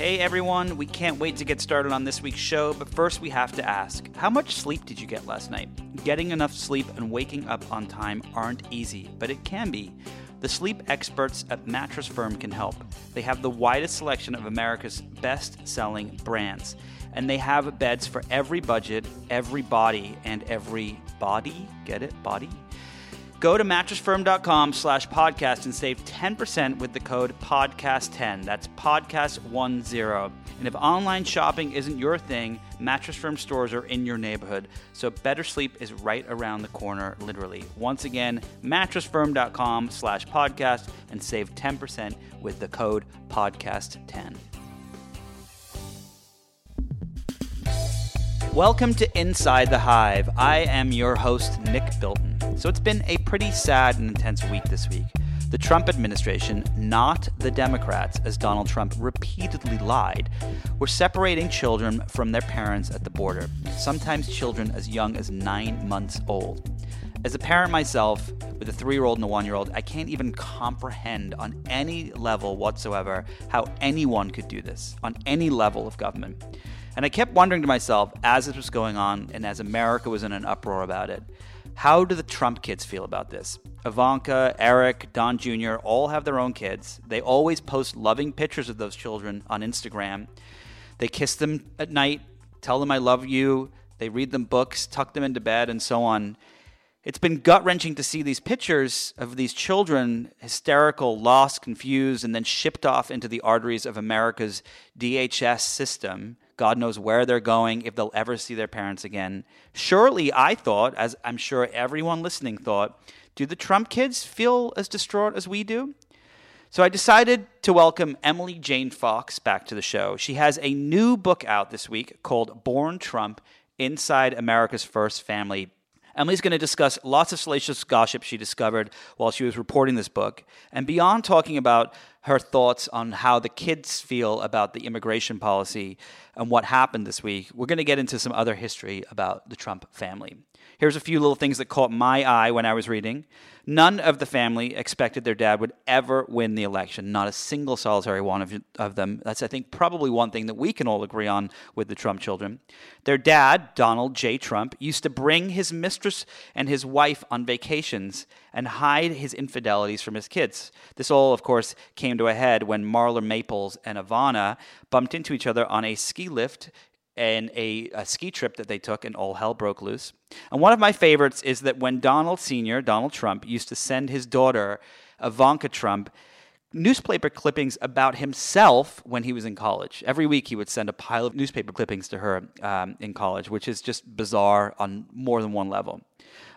Hey everyone, we can't wait to get started on this week's show, but first we have to ask how much sleep did you get last night? Getting enough sleep and waking up on time aren't easy, but it can be. The sleep experts at Mattress Firm can help. They have the widest selection of America's best selling brands, and they have beds for every budget, every body, and every body. Get it? Body? Go to mattressfirm.com slash podcast and save 10% with the code podcast10. That's podcast10. And if online shopping isn't your thing, Mattress Firm stores are in your neighborhood. So better sleep is right around the corner, literally. Once again, mattressfirm.com slash podcast and save 10% with the code podcast10. Welcome to Inside the Hive. I am your host, Nick Bilton. So it's been a pretty sad and intense week this week. The Trump administration, not the Democrats, as Donald Trump repeatedly lied, were separating children from their parents at the border, sometimes children as young as nine months old. As a parent myself, with a three year old and a one year old, I can't even comprehend on any level whatsoever how anyone could do this, on any level of government. And I kept wondering to myself as this was going on and as America was in an uproar about it how do the Trump kids feel about this? Ivanka, Eric, Don Jr. all have their own kids. They always post loving pictures of those children on Instagram. They kiss them at night, tell them I love you. They read them books, tuck them into bed, and so on. It's been gut wrenching to see these pictures of these children hysterical, lost, confused, and then shipped off into the arteries of America's DHS system God knows where they're going, if they'll ever see their parents again. Surely, I thought, as I'm sure everyone listening thought, do the Trump kids feel as distraught as we do? So I decided to welcome Emily Jane Fox back to the show. She has a new book out this week called Born Trump Inside America's First Family. Emily's going to discuss lots of salacious gossip she discovered while she was reporting this book. And beyond talking about her thoughts on how the kids feel about the immigration policy and what happened this week, we're going to get into some other history about the Trump family. Here's a few little things that caught my eye when I was reading. None of the family expected their dad would ever win the election, not a single solitary one of, of them. That's, I think, probably one thing that we can all agree on with the Trump children. Their dad, Donald J. Trump, used to bring his mistress and his wife on vacations and hide his infidelities from his kids. This all, of course, came to a head when Marla Maples and Ivana bumped into each other on a ski lift and a, a, ski trip that they took, and all hell broke loose. And one of my favorites is that when Donald Sr., Donald Trump, used to send his daughter, Ivanka Trump, newspaper clippings about himself when he was in college. Every week he would send a pile of newspaper clippings to her um, in college, which is just bizarre on more than one level.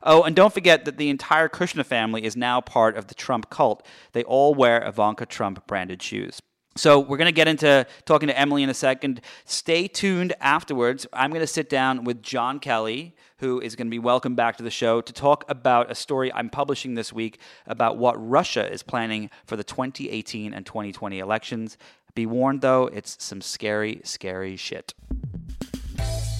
Oh, and don't forget that the entire Kushner family is now part of the Trump cult. They all wear Ivanka Trump branded shoes. So we're going to get into talking to Emily in a second. Stay tuned afterwards. I'm going to sit down with Jon Kelly, who is going to be welcome back to the show to talk about a story I'm publishing this week about what Russia is planning for the 2018 and 2020 elections. Be warned though, it's some scary, scary shit.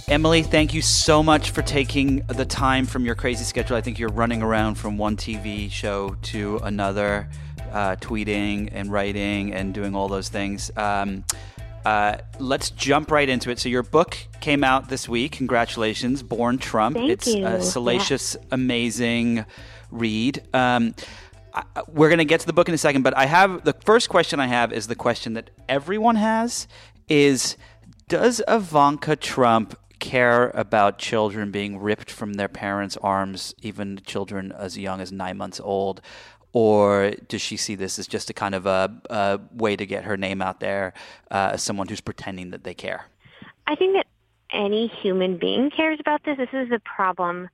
Emily, thank you so much for taking the time from your crazy schedule. I think you're running around from one TV show to another uh, tweeting and writing and doing all those things. Um, uh, let's jump right into it. So your book came out this week. Congratulations, Born Trump. Thank it's you. a salacious, yeah. amazing read. Um, I, we're going to get to the book in a second, but I have the first question I have is the question that everyone has: is Does Ivanka Trump care about children being ripped from their parents' arms, even children as young as nine months old? Or does she see this as just a kind of a, a way to get her name out there uh, as someone who's pretending that they care? I think that any human being cares about this. This is the problem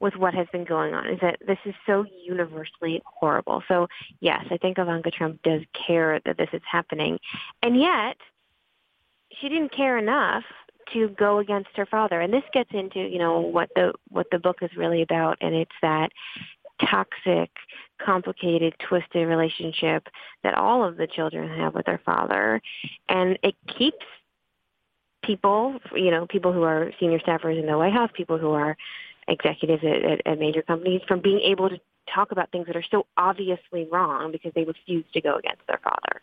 with what has been going on is that this is so universally horrible. So yes, I think Ivanka Trump does care that this is happening. And yet she didn't care enough to go against her father. And this gets into, you know, what the what the book is really about and it's that toxic, complicated, twisted relationship that all of the children have with their father. And it keeps people, you know, people who are senior staffers in the White House, people who are executives at, at, at major companies from being able to talk about things that are so obviously wrong because they refuse to go against their father.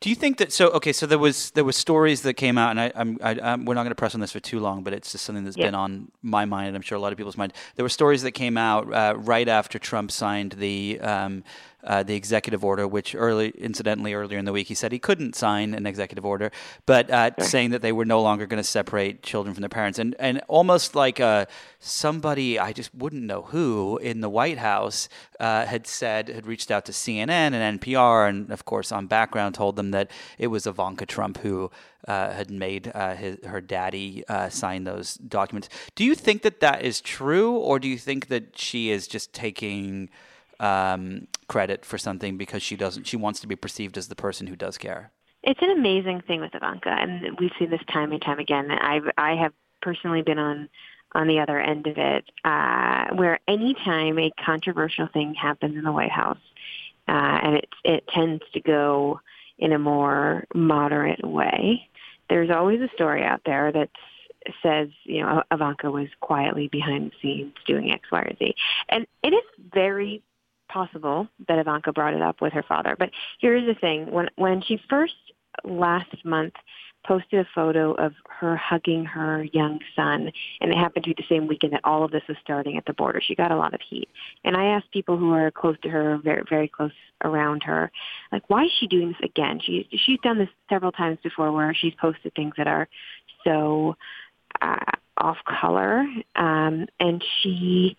Do you think that so? Okay, so there was there were stories that came out, and I, I'm, I, am we're not going to press on this for too long, but it's just something that's yeah. been on my mind, and I'm sure a lot of people's mind. There were stories that came out uh, right after Trump signed the um, uh, the executive order, which early, incidentally, earlier in the week he said he couldn't sign an executive order, but uh, saying that they were no longer going to separate children from their parents, and and almost like uh, somebody I just wouldn't know who in the White House uh, had said had reached out to CNN and NPR, and of course on background told them that it was Ivanka Trump who uh, had made uh, his, her daddy uh, sign those documents. Do you think that that is true, or do you think that she is just taking um, credit for something because she doesn't she wants to be perceived as the person who does care. It's an amazing thing with Ivanka, and we've seen this time and time again. I've I have personally been on on the other end of it, uh, where anytime a controversial thing happens in the White House, uh, and it it tends to go in a more moderate way, there's always a story out there that says, you know, Ivanka was quietly behind the scenes doing X, Y, or Z. And it is very possible that Ivanka brought it up with her father. But here's the thing: when when she first last month posted a photo of her hugging her young son, and it happened to be the same weekend that all of this was starting at the border. She got a lot of heat, and I asked people who are close to her, very very close around her, like why is she doing this again? She she's done this several times before, where she's posted things that are so uh, off color, um, and she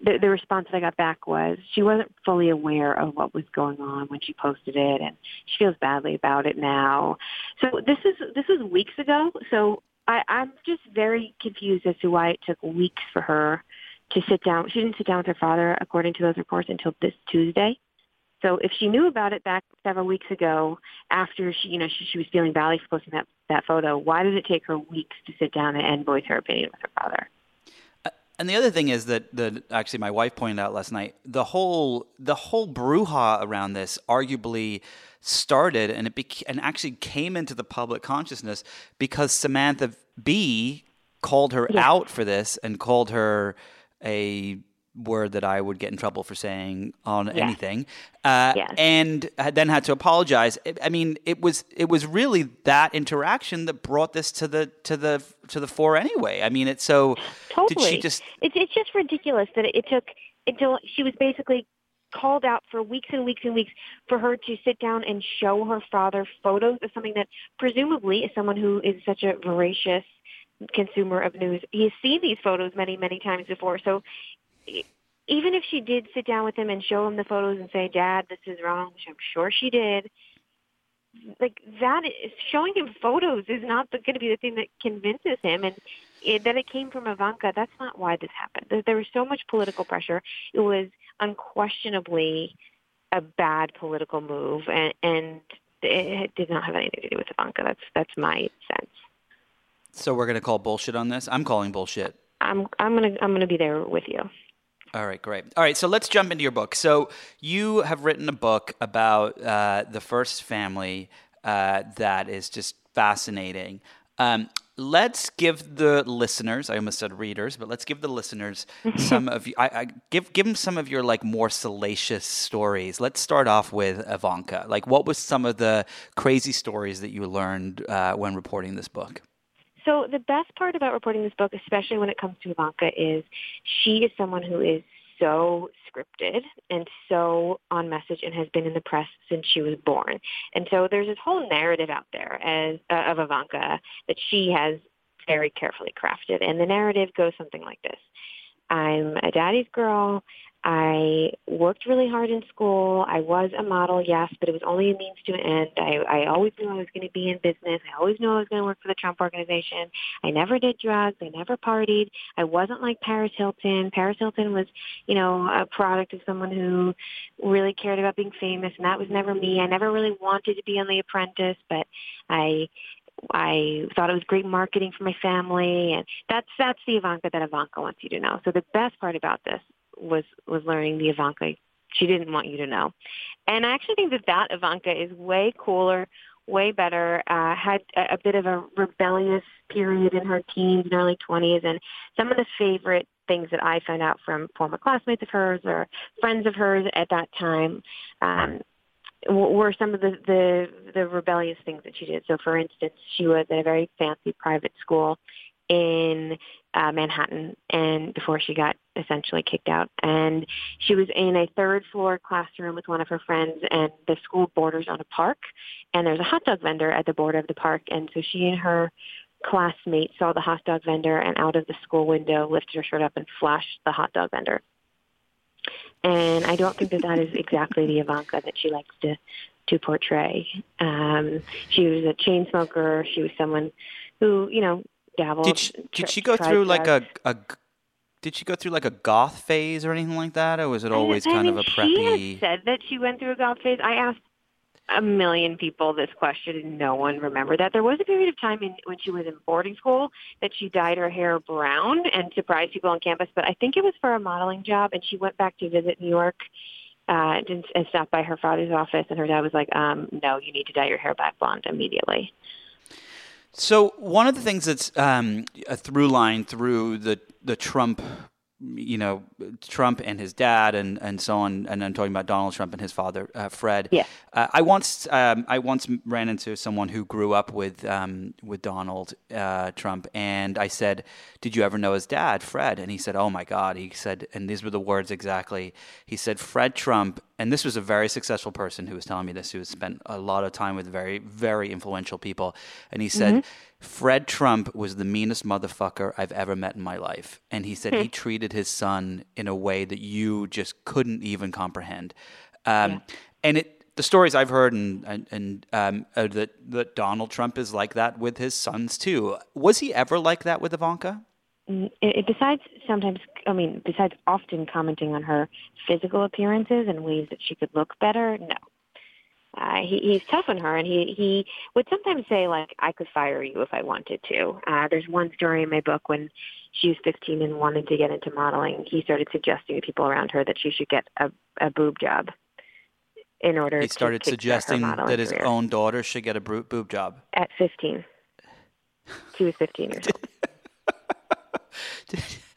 the, the response that I got back was she wasn't fully aware of what was going on when she posted it, and she feels badly about it now. So this is this was weeks ago. So I, I'm just very confused as to why it took weeks for her to sit down. She didn't sit down with her father, according to those reports, until this Tuesday. So if she knew about it back several weeks ago, after she, you know, she, she was feeling badly for posting that that photo, why did it take her weeks to sit down and voice her opinion with her father? And the other thing is that the actually my wife pointed out last night the whole the whole brouhaha around this arguably started and it bec- and actually came into the public consciousness because Samantha Bee called her yeah. out for this and called her a word that I would get in trouble for saying on yeah. anything, uh, and then had to apologize. I mean, it was it was really that interaction that brought this to the to the to the fore anyway. I mean, it's so. Totally. Did she just? It's it's just ridiculous that it took until she was basically called out for weeks and weeks and weeks for her to sit down and show her father photos of something that presumably is someone who is such a voracious consumer of news. He's seen these photos many, many times before. So even if she did sit down with him and show him the photos and say, "Dad, this is wrong," which I'm sure she did, like that is showing him photos is not going to be the thing that convinces him and it, that it came from Ivanka. That's not why this happened. There, there was so much political pressure. It was unquestionably a bad political move, and, and it did not have anything to do with Ivanka. That's that's my sense. So we're going to call bullshit on this. I'm calling bullshit. I'm I'm gonna I'm gonna be there with you. All right, great. All right, so let's jump into your book. So you have written a book about uh, the first family uh, that is just fascinating. Um, let's give the listeners, I almost said readers, but let's give the listeners some of you, I, I, give, give them some of your like more salacious stories. Let's start off with Ivanka. Like what was some of the crazy stories that you learned uh, when reporting this book? So the best part about reporting this book, especially when it comes to Ivanka, is she is someone who is so scripted and so on message and has been in the press since she was born. And so there's this whole narrative out there as uh, of Ivanka that she has very carefully crafted. And the narrative goes something like this. I'm a daddy's girl. I worked really hard in school. I was a model, yes, but it was only a means to an end. I, I always knew I was going to be in business. I always knew I was going to work for the Trump organization. I never did drugs. I never partied. I wasn't like Paris Hilton. Paris Hilton was, you know, a product of someone who really cared about being famous, and that was never me. I never really wanted to be on The Apprentice, but I I thought it was great marketing for my family, and that's that's the Ivanka that Ivanka wants you to know. So the best part about this was was learning the Ivanka she didn't want you to know. And I actually think that that Ivanka is way cooler, way better. Uh, had a, a bit of a rebellious period in her teens and early 20s, and some of the favorite things that I found out from former classmates of hers or friends of hers at that time. Um, were some of the, the the rebellious things that she did. So, for instance, she was at a very fancy private school in uh, Manhattan, and before she got essentially kicked out, and she was in a third floor classroom with one of her friends, and the school borders on a park, and there's a hot dog vendor at the border of the park, and so she and her classmate saw the hot dog vendor, and out of the school window lifted her shirt up and flashed the hot dog vendor. And I don't think that that is exactly the Ivanka that she likes to to portray. Um, she was a chain smoker. She was someone who, you know, dabbled. Did she, did she go through like a, a did she go through like a goth phase or anything like that, or was it always I, I kind of a preppy? She had said that she went through a goth phase. I asked a million people this question and no one remembered that. There was a period of time in, when she was in boarding school that she dyed her hair brown and surprised people on campus, but I think it was for a modeling job and she went back to visit New York uh, and, and stopped by her father's office and her dad was like, um, no, you need to dye your hair back blonde immediately. So one of the things that's um, a through line through the the Trump you know Trump and his dad and and so on and I'm talking about Donald Trump and his father uh, Fred. Yeah. Uh, I once um, I once ran into someone who grew up with um, with Donald uh, Trump and I said, "Did you ever know his dad, Fred?" And he said, "Oh my God." He said, and these were the words exactly. He said, "Fred Trump." And this was a very successful person who was telling me this, who has spent a lot of time with very, very influential people. And he said, mm-hmm Fred Trump was the meanest motherfucker I've ever met in my life. And he said he hmm. treated his son in a way that you just couldn't even comprehend. Um, yeah. And it, the stories I've heard and, and, and um, that, that Donald Trump is like that with his sons too. Was he ever like that with Ivanka? Mm, it, besides sometimes, I mean, besides often commenting on her physical appearances and ways that she could look better, no. Uh, he, he's tough on her, and he he would sometimes say like, "I could fire you if I wanted to." Uh, there's one story in my book when she was 15 and wanted to get into modeling. He started suggesting to people around her that she should get a, a boob job in order. He started to suggesting that his career. own daughter should get a boob job at 15. She was 15 years old.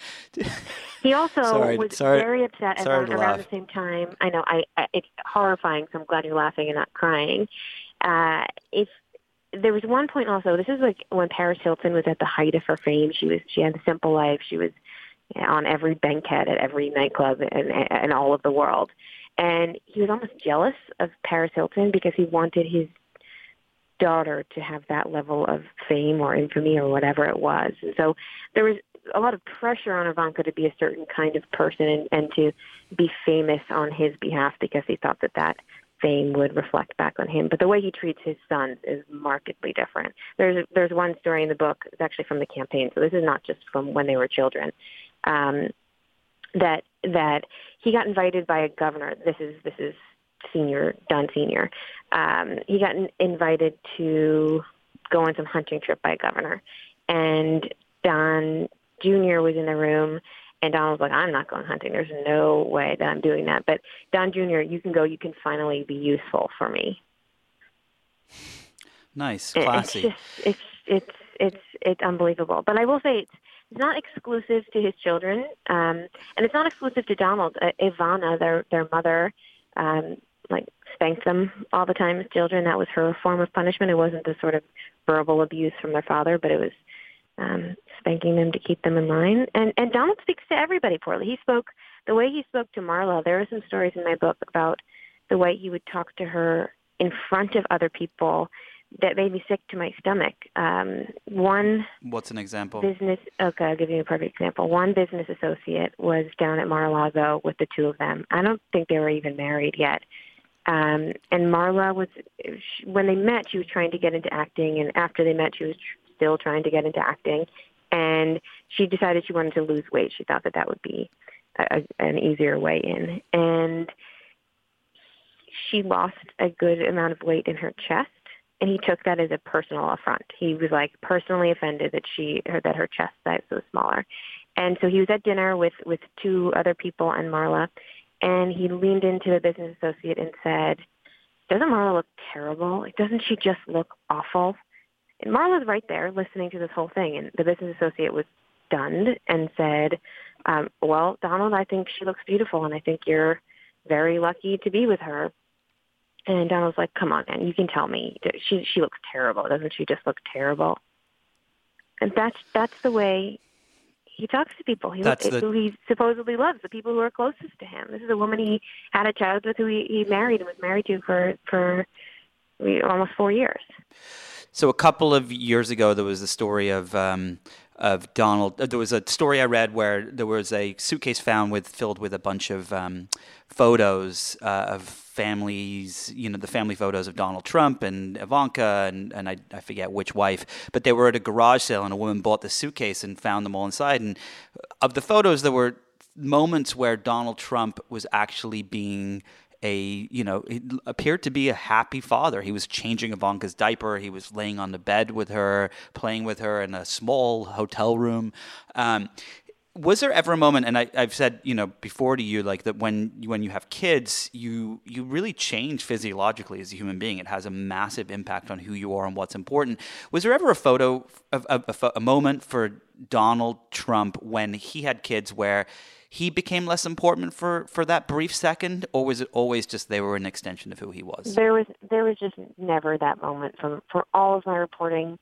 He also sorry, was sorry, very upset around, around the same time. I know I, I it's horrifying, so I'm glad you're laughing and not crying. Uh, if there was one point also, this is like when Paris Hilton was at the height of her fame. She was she had a simple life. She was on every bankhead at every nightclub in, in all of the world. And he was almost jealous of Paris Hilton because he wanted his daughter to have that level of fame or infamy or whatever it was. And so there was a lot of pressure on Ivanka to be a certain kind of person and, and to be famous on his behalf because he thought that that fame would reflect back on him. But the way he treats his sons is markedly different. There's there's one story in the book. It's actually from the campaign, so this is not just from when they were children. Um, that that he got invited by a governor. This is this is senior Don Senior. Um, he got invited to go on some hunting trip by a governor, and Don Jr. was in the room, and Don was like, "I'm not going hunting. There's no way that I'm doing that." But Don Jr., you can go. You can finally be useful for me. Nice, classy. It's just, it's it's it's it's unbelievable. But I will say it's it's not exclusive to his children, um, and it's not exclusive to Donald. Uh, Ivana, their their mother, um, like spanked them all the time as children. That was her form of punishment. It wasn't the sort of verbal abuse from their father, but it was um, spanking them to keep them in line. And and Donald speaks to everybody poorly. He spoke the way he spoke to Marla. There are some stories in my book about the way he would talk to her in front of other people that made me sick to my stomach. Um, one. What's an example? Business. Okay, I'll give you a perfect example. One business associate was down at Mar-a-Lago with the two of them. I don't think they were even married yet. Um, and Marla was, when they met, she was trying to get into acting, and after they met, she was still trying to get into acting, and she decided she wanted to lose weight. She thought that that would be a, an easier way in, and she lost a good amount of weight in her chest, and he took that as a personal affront. He was like personally offended that she that her chest size was smaller, and so he was at dinner with with two other people and Marla, and he leaned into the business associate and said, "Doesn't Marla look terrible? Doesn't she just look awful?" And Marla's right there listening to this whole thing, and the business associate was stunned and said, um, "Well, Donald, I think she looks beautiful, and I think you're very lucky to be with her." And Donald's like, "Come on, man, you can tell me. She she looks terrible, doesn't she? Just look terrible." And that's that's the way he talks to people. He, the- who he supposedly loves, the people who are closest to him. This is a woman he had a child with, who he, he married and was married to for for almost four years. So a couple of years ago, there was the story of um, of Donald. uh, There was a story I read where there was a suitcase found with filled with a bunch of um, photos uh, of families. You know, the family photos of Donald Trump and Ivanka, and and I, I forget which wife. But they were at a garage sale, and a woman bought the suitcase and found them all inside. And of the photos, there were moments where Donald Trump was actually being a you know he appeared to be a happy father. He was changing Ivanka's diaper. He was laying on the bed with her, playing with her in a small hotel room. Um, was there ever a moment, and I, I've said you know before to you, like that when when you have kids, you you really change physiologically as a human being. It has a massive impact on who you are and what's important. Was there ever a photo, of a, a moment for Donald Trump when he had kids where he became less important for, for that brief second, or was it always just they were an extension of who he was? There was there was just never that moment from for all of my reporting.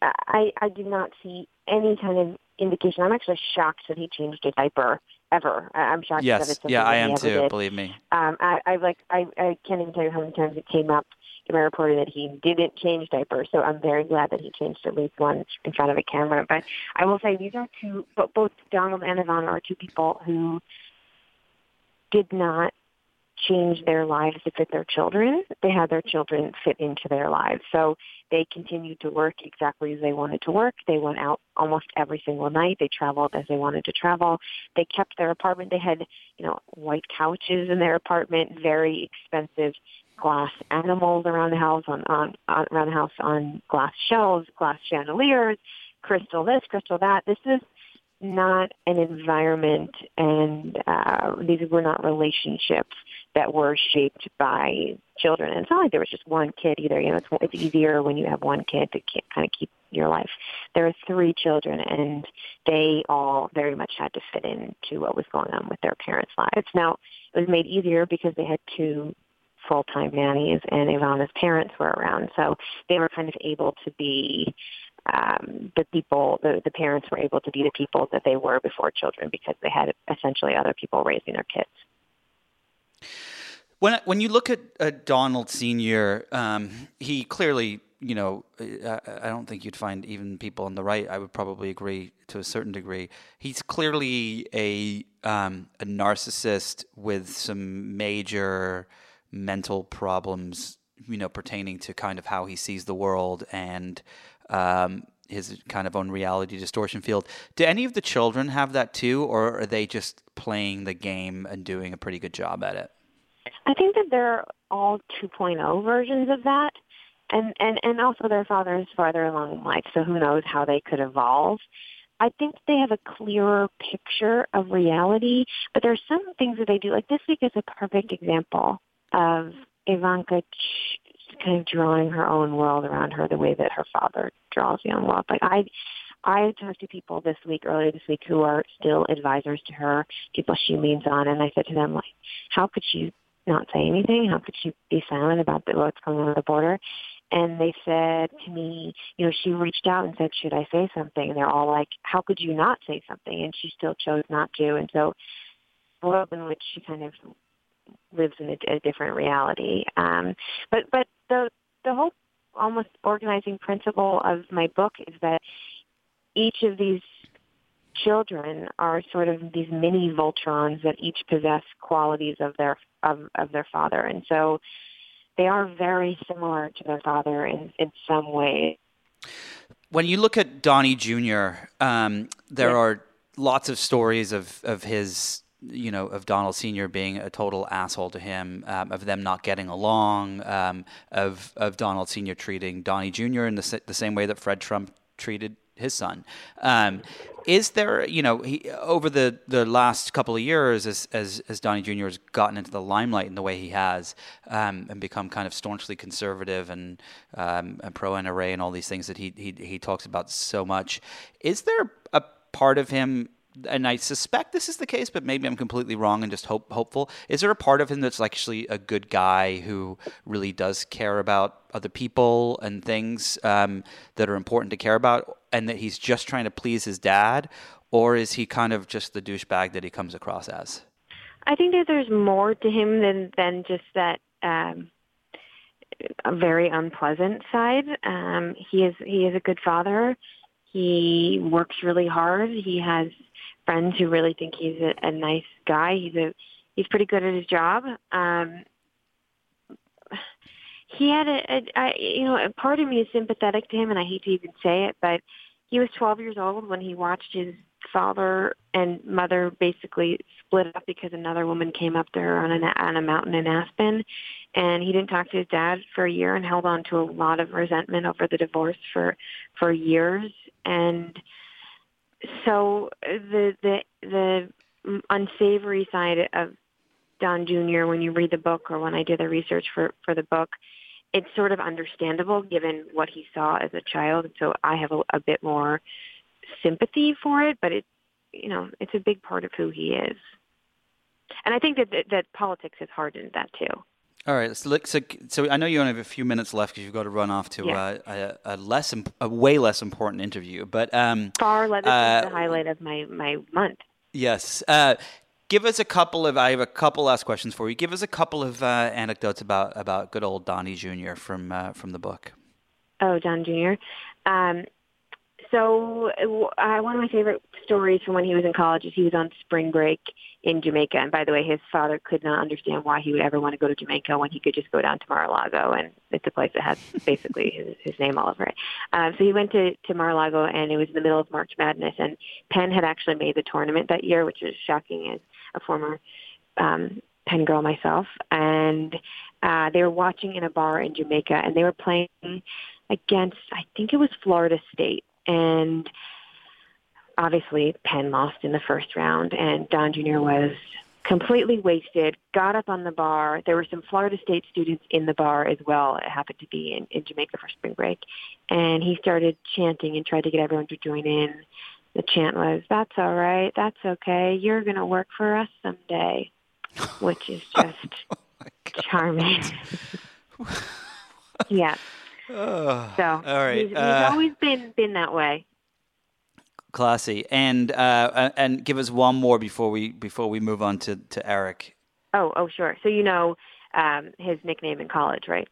I I did not see any kind of indication. I'm actually shocked that he changed a diaper ever. I- I'm shocked that Yes, it's something yeah, I am too. did. Believe me. Um, I, I like I, I can't even tell you how many times it came up my reporting that he didn't change diapers. So I'm very glad that he changed at least one in front of a camera. But I will say these are two, but both Donald and Ivana are two people who did not change their lives to fit their children. They had their children fit into their lives. So they continued to work exactly as they wanted to work. They went out almost every single night. They traveled as they wanted to travel. They kept their apartment. They had, you know, white couches in their apartment, very expensive glass animals around the house on, on, on around the house on glass shelves, glass chandeliers, crystal this, crystal that. This is not an environment and uh, these were not relationships that were shaped by children. And it's not like there was just one kid either. You know, it's, it's easier when you have one kid to kind of keep your life. There are three children, and they all very much had to fit into what was going on with their parents' lives. Now, it was made easier because they had two full-time nannies, and Ivana's parents were around, so they were kind of able to be um, the people, the, the parents were able to be the people that they were before children because they had essentially other people raising their kids. When when you look at uh, Donald Senior, um, he clearly, you know, I, I don't think you'd find even people on the right. I would probably agree to a certain degree. He's clearly a um, a narcissist with some major mental problems, you know, pertaining to kind of how he sees the world and um, his kind of own reality distortion field. Do any of the children have that too, or are they just playing the game and doing a pretty good job at it? I think that they're all 2.0 versions of that. And, and, and also their father is farther along in life, so who knows how they could evolve. I think they have a clearer picture of reality, but there's some things that they do. Like this week is a perfect example of Ivanka kind of drawing her own world around her the way that her father draws the own world. Like I, I talked to people this week, earlier this week, who are still advisors to her, people she leans on, and I said to them, like, how could she not say anything? How could she be silent about the, what's going on at the border? And they said to me, you know, she reached out and said, should I say something? And they're all like, how could you not say something? And she still chose not to. And so world in which she kind of lives in a, a different reality. Um, but but the the whole almost organizing principle of my book is that each of these children are sort of these mini Voltrons that each possess qualities of their of, of their father, and so they are very similar to their father in, in some way. When you look at Donnie Jr., um, there Yeah. are lots of stories of, of his, you know, of Donald Sr. being a total asshole to him, um, of them not getting along, um, of, of Donald Sr. treating Donnie Jr. in the, the same way that Fred Trump treated his son. Um, is there, you know, he, over the, the last couple of years, as, as, as Donnie Jr. has gotten into the limelight in the way he has um, and become kind of staunchly conservative and, um, and pro NRA and all these things that he, he, he talks about so much, is there a part of him and I suspect this is the case, but maybe I'm completely wrong and just hope, hopeful. Is there a part of him that's actually a good guy who really does care about other people and things um, that are important to care about, and that he's just trying to please his dad, or is he kind of just the douchebag that he comes across as? I think that there's more to him than than just that. Um, a very unpleasant side. Um, he is he is a good father. He works really hard. He has friends who really think he's a, a nice guy. He's a he's pretty good at his job. Um, he had a, a I, you know a part of me is sympathetic to him, and I hate to even say it, but he was 12 years old when he watched his father and mother basically split up because another woman came up to her on a on a mountain in Aspen, and he didn't talk to his dad for a year and held on to a lot of resentment over the divorce for for years and so the the the unsavory side of Don Jr. when you read the book or when I did the research for for the book, it's sort of understandable given what he saw as a child. So I have a, a bit more sympathy for it, but it you know it's a big part of who he is, and I think that that, that politics has hardened that too. All right, so, so, so I know you only have a few minutes left because you've got to run off to uh, a, a, less, a way less important interview. But um, far less uh, the highlight of my my month. Yes. Uh, give us a couple of. I have a couple last questions for you. Give us a couple of uh, anecdotes about about good old Donnie Jr. from uh, from the book. Oh, Don Jr. Um, so uh, one of my favorite stories from when he was in college is he was on spring break in Jamaica. And by the way, his father could not understand why he would ever want to go to Jamaica when he could just go down to Mar-a-Lago, and it's a place that has basically his, his name all over it. Um, so he went to to Mar-a-Lago, and it was in the middle of March Madness, and Penn had actually made the tournament that year, which is shocking as a former um, Penn girl myself. And uh, they were watching in a bar in Jamaica, and they were playing against I think it was Florida State, and obviously Penn lost in the first round, and Don Jr. was completely wasted, got up on the bar. There were some Florida State students in the bar as well. It happened to be in, in Jamaica for spring break. And he started chanting and tried to get everyone to join in. The chant was, that's all right, that's okay, you're going to work for us someday, which is just oh charming. yeah. Oh, so all right. he's, he's uh, always been been that way. Classy, and uh, and give us one more before we before we move on to, to Eric. Oh, oh, sure. So you know um, his nickname in college, right?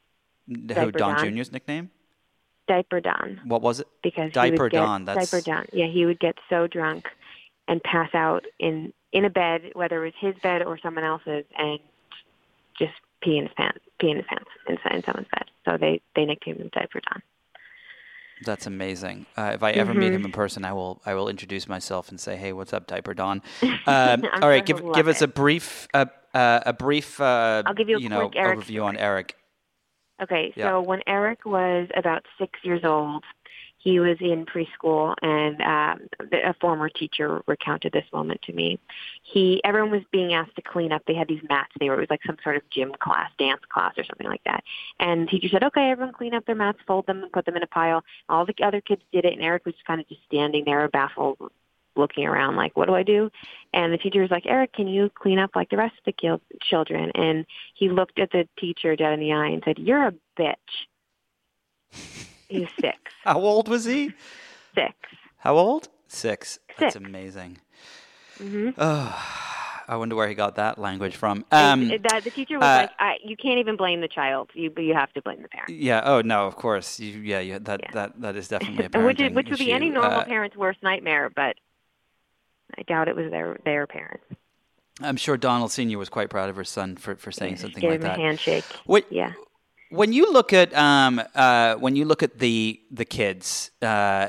Who Diaper Don, Don Jr.'s nickname? Diaper Don. What was it? Because Diaper Don. That's Diaper Don. Yeah, he would get so drunk and pass out in in a bed, whether it was his bed or someone else's, and just pee in his pants, pee in his pants inside in someone's bed. So they they nicknamed him Diaper Don. That's amazing. Uh, if I ever mm-hmm. meet him in person, I will I will introduce myself and say, "Hey, what's up, Diaper Don?" Um, all right, give give us a brief uh, uh, a brief uh, I'll give you, a you know overview story. on Eric. Okay, so yeah. when Eric was about six years old, he was in preschool and um, a former teacher recounted this moment to me. He everyone was being asked to clean up. They had these mats. They were it was like some sort of gym class dance class or something like that. And the teacher said okay everyone clean up their mats fold them and put them in a pile. All the other kids did it and eric was kind of just standing there baffled looking around like what do i do? And the teacher was like eric can you clean up like the rest of the children? And he looked at the teacher dead in the eye and said you're a bitch He's six. How old was he? Six. How old? Six. Six. That's amazing. Mm-hmm. Oh, I wonder where he got that language from. Um, that, the teacher was uh, like, I, "You can't even blame the child. You you have to blame the parent." Yeah. Oh no. Of course. You, yeah. You, that yeah. that that is definitely a which is, which would be any normal uh, parent's worst nightmare, but I doubt it was their their parents. I'm sure Donald Senior was quite proud of her son for, for saying yeah, something like that. Gave him a handshake. What, yeah when you look at um, uh, when you look at the the kids, uh,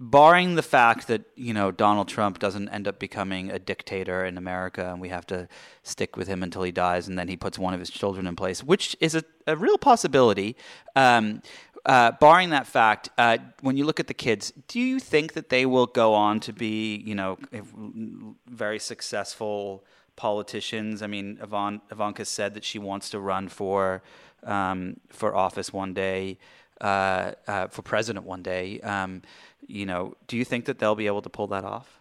barring the fact that you know Donald Trump doesn't end up becoming a dictator in America, and we have to stick with him until he dies, and then he puts one of his children in place, which is a, a real possibility. Um, uh, barring that fact, uh, when you look at the kids, do you think that they will go on to be, you know, very successful politicians? I mean, Ivan, Ivanka said that she wants to run for um, for office one day, uh, uh, for president one day. Um, you know, do you think that they'll be able to pull that off?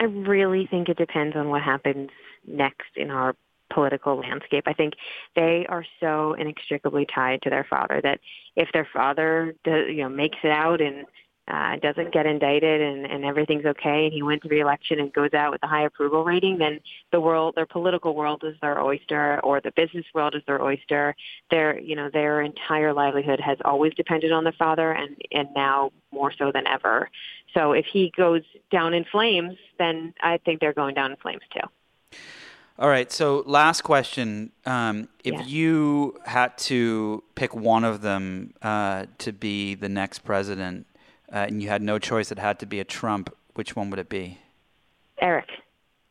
I really think it depends on what happens next in our political landscape. I think they are so inextricably tied to their father that if their father does, you know makes it out and uh, doesn't get indicted and, and everything's okay and he wins re-election and goes out with a high approval rating, then the world, their political world is their oyster or the business world is their oyster. Their, you know, their entire livelihood has always depended on the father and, and now more so than ever. So if he goes down in flames, then I think they're going down in flames too. All right. So, last question: um, If Yeah. you had to pick one of them uh, to be the next president, uh, and you had no choice, it had to be a Trump. Which one would it be? Eric,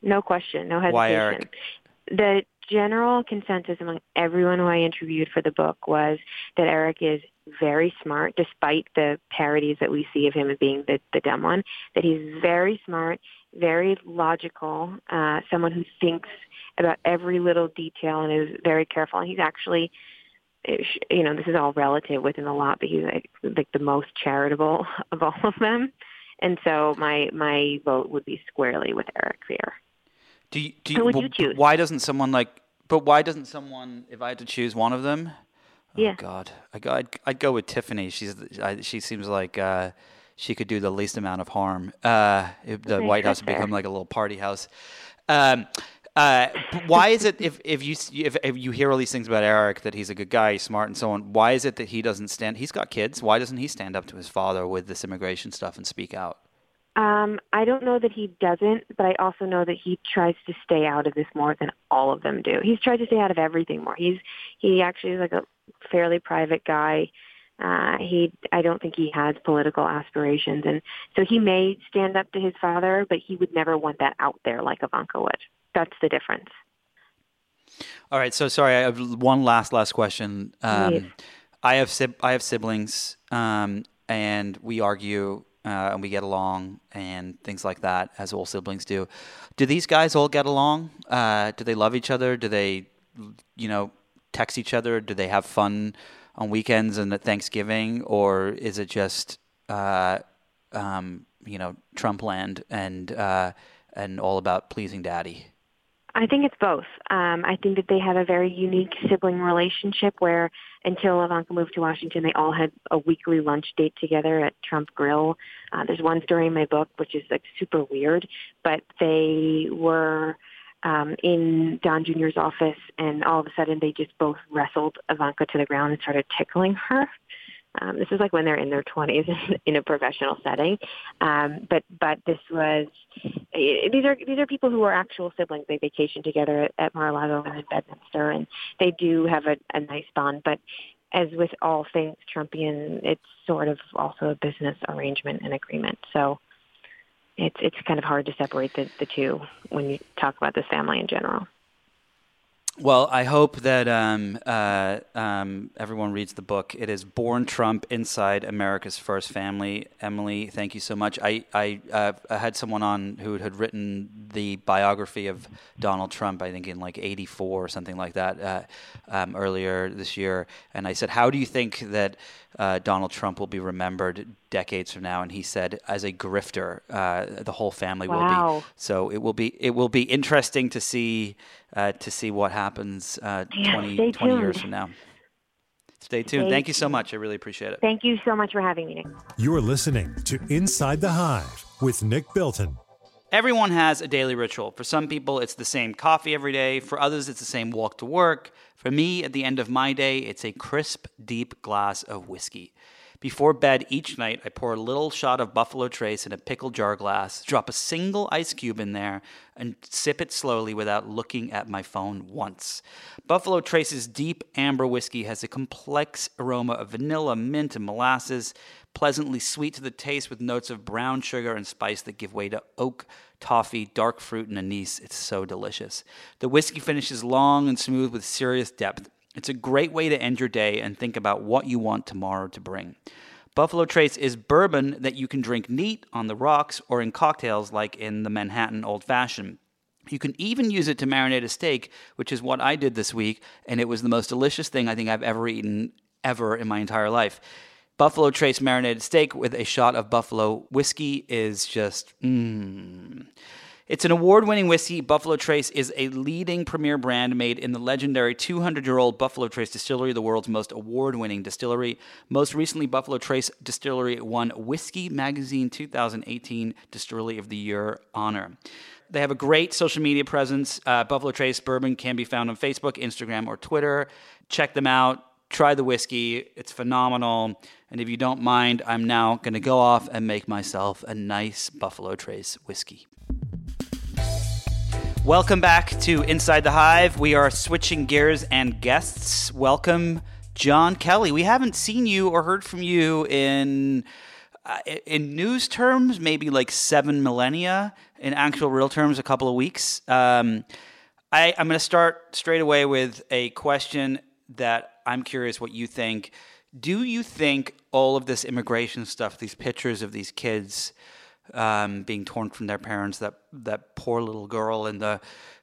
no question, no hesitation. Why Eric? The general consensus among everyone who I interviewed for the book was that Eric is very smart, despite the parodies that we see of him as being the, the dumb one, that he's very smart, very logical, uh, someone who thinks about every little detail and is very careful. And he's actually, you know, this is all relative within the lot, but he's like, like the most charitable of all of them. And so my my vote would be squarely with Eric here. Do you, do Who would well, you choose? Why doesn't someone like? But why doesn't someone? If I had to choose one of them, oh Yeah. God, I go, I'd, I'd go with Tiffany. She's I, she seems like uh, she could do the least amount of harm. Uh, if the White House would become like a little party house. Um, uh, why is it if if you if, if you hear all these things about Eric that he's a good guy, he's smart, and so on? Why is it that he doesn't stand? He's got kids. Why doesn't he stand up to his father with this immigration stuff and speak out? Um, I don't know that he doesn't, but I also know that he tries to stay out of this more than all of them do. He's tried to stay out of everything more. He's he actually is like a fairly private guy. Uh, he I don't think he has political aspirations, and so he may stand up to his father, but he would never want that out there like Ivanka would. That's the difference. All right. So sorry, I have one last last question. Um, I have I have siblings, um, and we argue uh, and we get along and things like that, as all siblings do. Do these guys all get along? Uh, do they love each other? Do they, you know, text each other? Do they have fun on weekends and at Thanksgiving, or is it just, uh, um, you know, Trump land and uh, and all about pleasing daddy? I think it's both. Um, I think that they have a very unique sibling relationship where until Ivanka moved to Washington, they all had a weekly lunch date together at Trump Grill. Uh, there's one story in my book which is like super weird, but they were um, in Don Jr.'s office, and all of a sudden they just both wrestled Ivanka to the ground and started tickling her. Um, this is like when they're in their 20s in a professional setting, um, but but this was these are these are people who are actual siblings. They vacation together at, at Mar-a-Lago and in Bedminster, and they do have a, a nice bond. But as with all things Trumpian, it's sort of also a business arrangement and agreement. So it's it's kind of hard to separate the, the two when you talk about this family in general. Well, I hope that um, uh, um, everyone reads the book. It is Born Trump Inside America's First Family. Emily, thank you so much. I, I, uh, I had someone on who had written the biography of Donald Trump, I think in like 84 or something like that, uh, um, earlier this year. And I said, How do you think that uh, Donald Trump will be remembered decades from now? And he said, As a grifter, uh, the whole family will be. So it will be it will be interesting to see uh, to see what happens uh, Yeah, 20, 20 years from now. Stay tuned. Stay Thank you so much. I really appreciate it. Thank you so much for having me, Nick. You're listening to Inside the Hive with Nick Bilton. Everyone has a daily ritual. For some people, it's the same coffee every day. For others, it's the same walk to work. For me, at the end of my day, it's a crisp, deep glass of whiskey. Before bed each night, I pour a little shot of Buffalo Trace in a pickle jar glass, drop a single ice cube in there, and sip it slowly without looking at my phone once. Buffalo Trace's deep amber whiskey has a complex aroma of vanilla, mint, and molasses, pleasantly sweet to the taste with notes of brown sugar and spice that give way to oak, toffee, dark fruit, and anise. It's so delicious. The whiskey finishes long and smooth with serious depth. It's a great way to end your day and think about what you want tomorrow to bring. Buffalo Trace is bourbon that you can drink neat on the rocks or in cocktails like in the Manhattan Old Fashioned. You can even use it to marinate a steak, which is what I did this week, and it was the most delicious thing I think I've ever eaten ever in my entire life. Buffalo Trace marinated steak with a shot of buffalo whiskey is just mmm. It's an award winning whiskey. Buffalo Trace is a leading premier brand made in the legendary 200 year old Buffalo Trace Distillery, the world's most award winning distillery. Most recently, Buffalo Trace Distillery won Whiskey Magazine 2018 Distillery of the Year honor. They have a great social media presence. Uh, Buffalo Trace Bourbon can be found on Facebook, Instagram, or Twitter. Check them out. Try the whiskey. It's phenomenal. And if you don't mind, I'm now going to go off and make myself a nice Buffalo Trace whiskey. Welcome back to Inside the Hive. We are switching gears and guests. Welcome, Jon Kelly. We haven't seen you or heard from you in uh, in news terms, maybe like seven millennia. In actual real terms, a couple of weeks. Um, I, I'm going to start straight away with a question that I'm curious what you think. Do you think all of this immigration stuff, these pictures of these kids? Um, being torn from their parents. That that poor little girl in the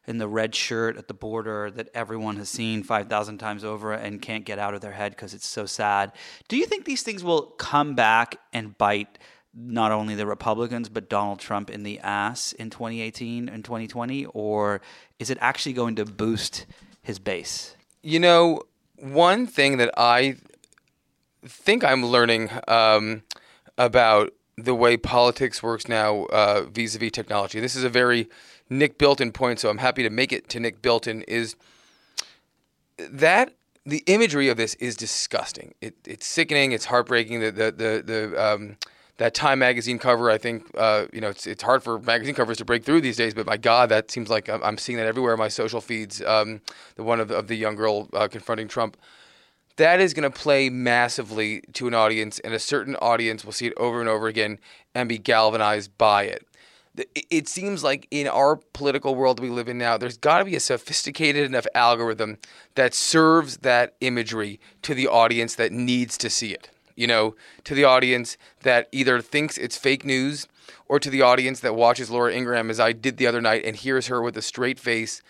in the red shirt at the border that everyone has seen five thousand times over and can't get out of their head because it's so sad. Do you think these things will come back and bite? Not only the Republicans, but Donald Trump in the ass in 2018 and 2020? Or is it actually going to boost his base? You know, one thing that I think I'm learning um, about the way politics works now uh, vis-a-vis technology. This is a very Nick Bilton point, so I'm happy to make it to Nick Bilton. Is that the imagery of this is disgusting? It, it's sickening. It's heartbreaking. The the the, the um, that Time magazine cover, I think, uh, you know, it's it's hard for magazine covers to break through these days. But my God, that seems like I'm, seeing that everywhere in my social feeds. Um, the one of the, of the young girl uh, confronting Trump that is going to play massively to an audience, and a certain audience will see it over and over again and be galvanized by it. It seems like in our political world we live in now, there's got to be a sophisticated enough algorithm that serves that imagery to the audience that needs to see it. You know, to the audience that either thinks it's fake news or to the audience that watches Laura Ingraham as I did the other night and hears her with a straight face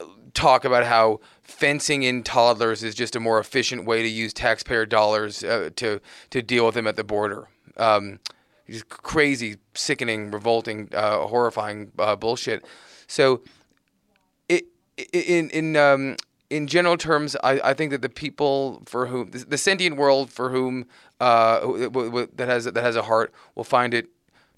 uh, talk about how fencing in toddlers is just a more efficient way to use taxpayer dollars uh, to to deal with them at the border. Um, crazy, sickening, revolting, uh, horrifying uh, bullshit. So, it, in in um, in general terms, I, I think that the people for whom the, the sentient world for whom uh, that has that has a heart will find it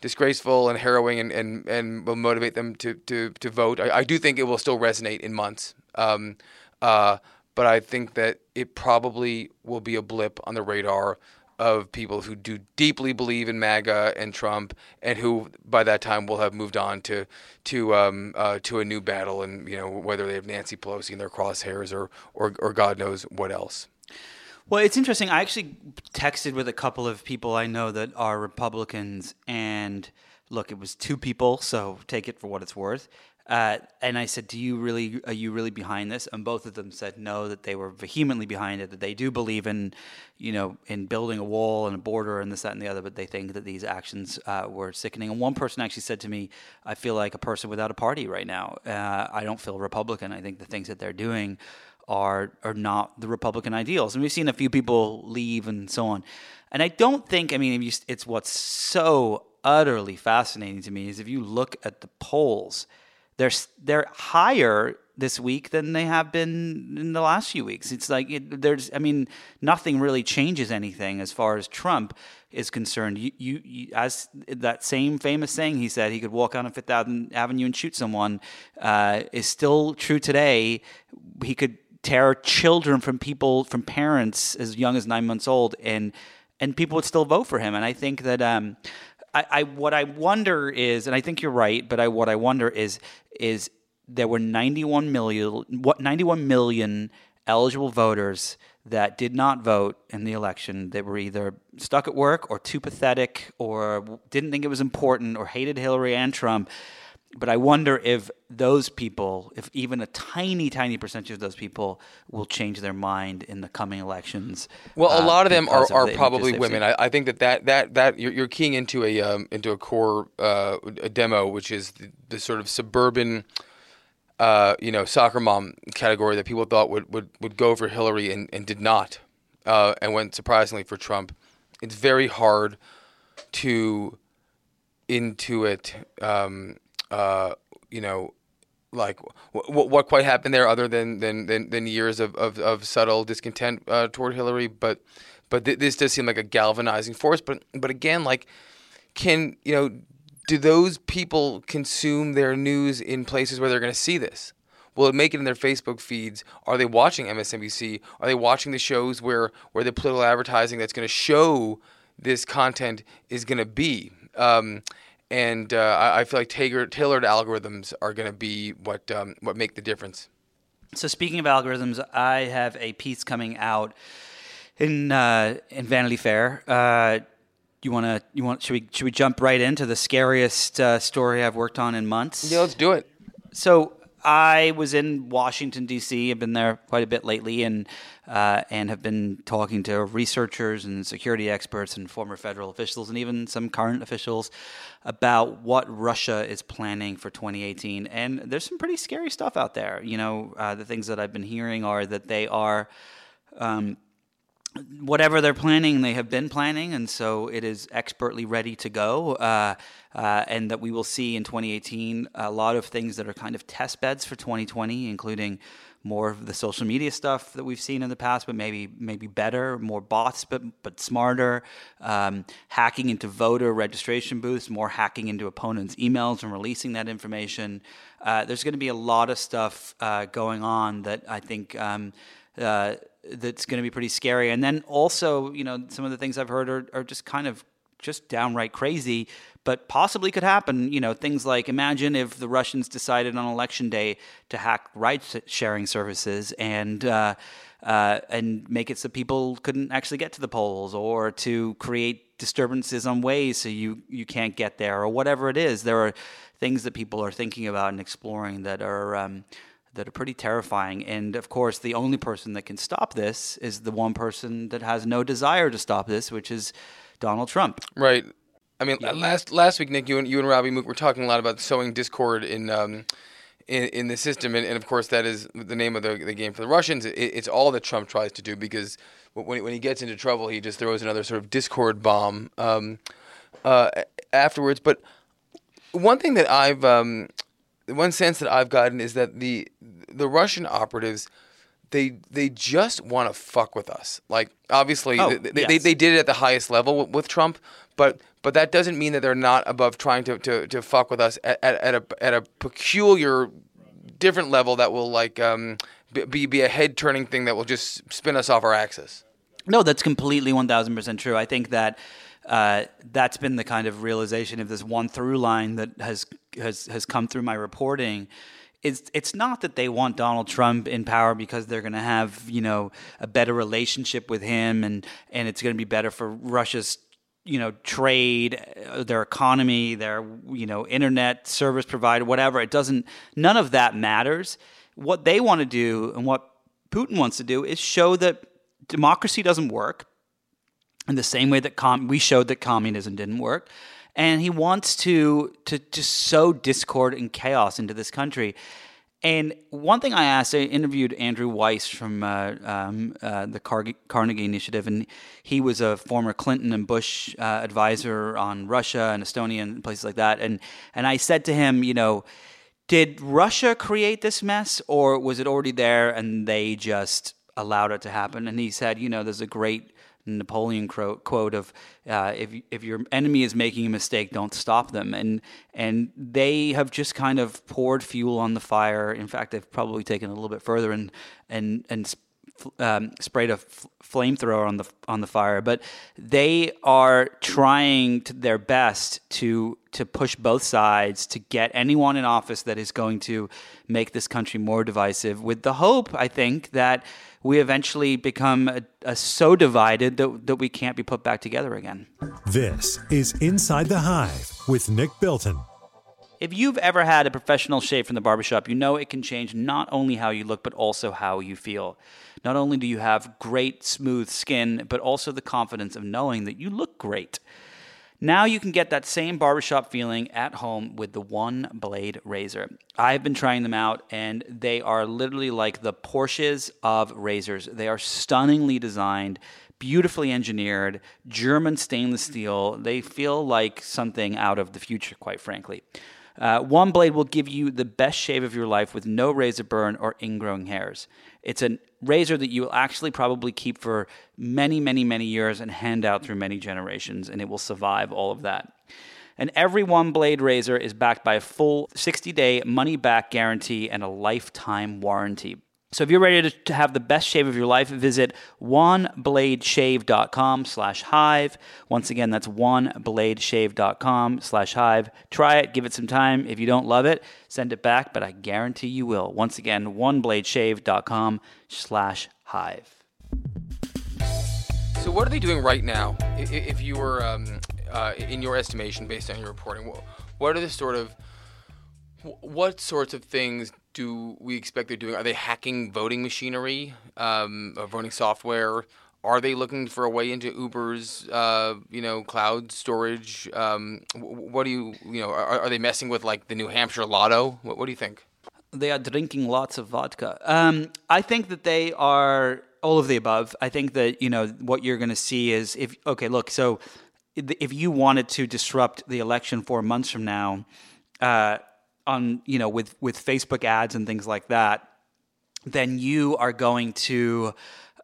disgraceful and harrowing and, and, and will motivate them to, to, to vote. I, I do think it will still resonate in months. Um, uh, but I think that it probably will be a blip on the radar of people who do deeply believe in MAGA and Trump, and who by that time will have moved on to to um, uh, to a new battle, and you know whether they have Nancy Pelosi in their crosshairs or or, or God knows what else. Well, it's interesting. I actually texted with a couple of people I know that are Republicans, and look, it was two people, so take it for what it's worth. Uh, and I said, "Do you really? Are you really behind this?" And both of them said no, that they were vehemently behind it. That they do believe in, you know, in building a wall and a border and this, that, and the other. But they think that these actions uh, were sickening. And one person actually said to me, "I feel like a person without a party right now. Uh, I don't feel Republican. I think the things that they're doing are are not the Republican ideals. And we've seen a few people leave and so on. And I don't think, I mean, it's what's so utterly fascinating to me is if you look at the polls, they're they're higher this week than they have been in the last few weeks. It's like it, there's, I mean, nothing really changes anything as far as Trump is concerned. You, you, you as that same famous saying he said he could walk on a Fifth Avenue and shoot someone uh, is still true today. He could tear children from people from parents as young as nine months old, and and people would still vote for him. And I think that um, I, I what I wonder is, and I think you're right, but I what I wonder is is there were 91 million what 91 million eligible voters that did not vote in the election. that were either stuck at work or too pathetic or didn't think it was important or hated Hillary and Trump but I wonder if those people, if even a tiny, tiny percentage of those people will change their mind in the coming elections. Well, a uh, lot of them are, are the probably women. I, I, think that that, that, that you're, you're keying into a um, into a core uh, a demo, which is the, the sort of suburban, uh, you know, soccer mom category that people thought would, would, would go for Hillary and, and did not, uh, and went surprisingly for Trump. It's very hard to intuit. Um, uh, you know, like w- what quite happened there, other than than than, than years of, of, of subtle discontent uh, toward Hillary. But but th- this does seem like a galvanizing force. But but again, like, can you know? Do those people consume their news in places where they're going to see this? Will it make it in their Facebook feeds? Are they watching MSNBC? Are they watching the shows where where the political advertising that's going to show this content is going to be? Um, and uh, I, I, feel like tailored, tailored algorithms are going to be what um, what make the difference. So speaking of algorithms, I have a piece coming out in uh, in Vanity Fair. Uh, you want to you want should we should we jump right into the scariest uh, story I've worked on in months? Yeah, let's do it. So I was in Washington D.C. I've been there quite a bit lately, and uh, and have been talking to researchers and security experts and former federal officials and even some current officials about what Russia is planning for 2018. And there's some pretty scary stuff out there. You know, uh, the things that I've been hearing are that they are. Um, whatever they're planning, they have been planning, and so it is expertly ready to go. Uh, uh, and that we will see in 2018 a lot of things that are kind of test beds for 2020, including more of the social media stuff that we've seen in the past, but maybe maybe better, more bots, but but smarter, um, hacking into voter registration booths, more hacking into opponents' emails and releasing that information. Uh, there's going to be a lot of stuff uh, going on that I think. Um, uh, that's going to be pretty scary. And then also, you know, some of the things I've heard are, are just kind of just downright crazy, but possibly could happen. You know, things like imagine if the Russians decided on election day to hack ride sharing services and uh, uh, and make it so people couldn't actually get to the polls, or to create disturbances on ways so you you can't get there, or whatever it is. There are things that people are thinking about and exploring that are. Um, that are pretty terrifying. And of course, the only person that can stop this is the one person that has no desire to stop this, which is Donald Trump. Right. I mean, yeah. last last week, Nick, you and you and Robbie Mook were talking a lot about sowing discord in um, in, in the system, and, and of course, that is the name of the, the game for the Russians. It, it's all that Trump tries to do because when when he gets into trouble, he just throws another sort of discord bomb um, uh, afterwards. But one thing that I've um, one sense that I've gotten is that the the Russian operatives they they just want to fuck with us. Like obviously oh, they, yes. they, they did it at the highest level with, with, Trump, but but that doesn't mean that they're not above trying to, to, to fuck with us at, at, at a at a peculiar different level that will like um, be be a head turning thing that will just spin us off our axis. No, that's completely one thousand percent true. I think that. Uh, that's been the kind of realization of this one through line that has has has come through my reporting it's it's not that they want Donald Trump in power because they're going to have you know a better relationship with him and and it's going to be better for Russia's you know trade uh, their economy their you know internet service provider whatever. It doesn't none of that matters. What they want to do and what Putin wants to do is show that democracy doesn't work in the same way that com- we showed that communism didn't work. And he wants to to just sow discord and chaos into this country. And one thing I asked, I interviewed Andrew Weiss from uh, um, uh, the Car- Carnegie Initiative, and he was a former Clinton and Bush uh, advisor on Russia and Estonia and places like that. And and I said to him, you know, did Russia create this mess, or was it already there and they just allowed it to happen? And he said, you know, there's a great Napoleon quote of uh, if if your enemy is making a mistake, don't stop them. And and they have just kind of poured fuel on the fire. In fact, they've probably taken a little bit further and and and um, sprayed a f- flamethrower on the on the fire. But they are trying to their best to to push both sides to get anyone in office that is going to make this country more divisive. With the hope, I think that we eventually become a, a so divided that, that we can't be put back together again. This is Inside the Hive with Nick Bilton. If you've ever had a professional shave from the barbershop, you know it can change not only how you look, but also how you feel. Not only do you have great, smooth skin, but also the confidence of knowing that you look great. Now you can get that same barbershop feeling at home with the One Blade Razor. I've been trying them out and they are literally like the Porsches of razors. They are stunningly designed, beautifully engineered, German stainless steel. They feel like something out of the future, quite frankly. Uh, one blade will give you the best shave of your life with no razor burn or ingrowing hairs. It's a razor that you will actually probably keep for many, many, many years and hand out through many generations, and it will survive all of that. And every one blade razor is backed by a full 60 day money back guarantee and a lifetime warranty. So if you're ready to, have the best shave of your life, visit onebladeshave.com slash hive. Once again, that's onebladeshave.com slash hive. Try it, give it some time. If you don't love it, send it back, but I guarantee you will. Once again, onebladeshave.com slash hive. So what are they doing right now? If you were, um, uh, in your estimation, based on your reporting, what are the sort of what sorts of things do we expect they're doing? Are they hacking voting machinery, um, voting software? Are they looking for a way into Uber's, uh, you know, cloud storage? Um, wh- wh- what do you, you know, are, are they messing with like the New Hampshire Lotto? What, what do you think? they are drinking lots of vodka. Um, I think that they are all of the above. I think that you know what you're going to see is if okay, look. So if you wanted to disrupt the election four months from now, uh, on you know with with Facebook ads and things like that, then you are going to.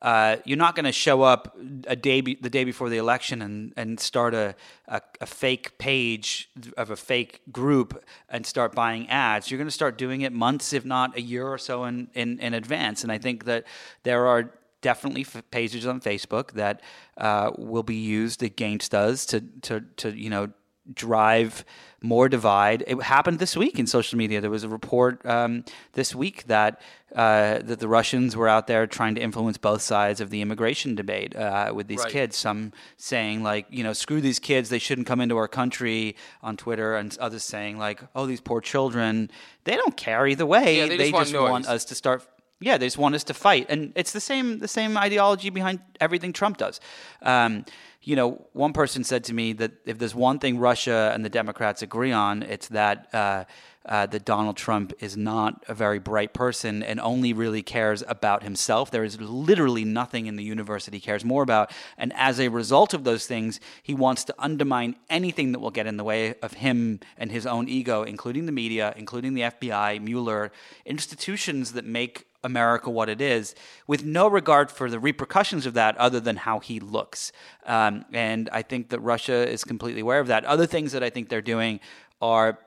Uh, you're not going to show up a day be- the day before the election and, and start a, a, a fake page of a fake group and start buying ads. You're going to start doing it months, if not a year or so in, in, in advance. And I think that there are definitely f- pages on Facebook that uh, will be used against us to, to, to you know drive more divide. It happened this week in social media. There was a report um, this week that uh, that the Russians were out there trying to influence both sides of the immigration debate uh, with these Right. kids. Some saying like, you know, screw these kids, they shouldn't come into our country on Twitter, and others saying like, oh, these poor children, they don't care either way. Yeah, they just want noise. us to start. Yeah, they just want us to fight, and it's the same the same ideology behind everything Trump does. Um, you know, one person said to me that if there's one thing Russia and the Democrats agree on, it's that uh, uh, that Donald Trump is not a very bright person and only really cares about himself. There is literally nothing in the universe that he cares more about, and as a result of those things, he wants to undermine anything that will get in the way of him and his own ego, including the media, including the FBI, Mueller, institutions that make America what it is, with no regard for the repercussions of that other than how he looks. Um, and I think that Russia is completely aware of that. Other things that I think they're doing are,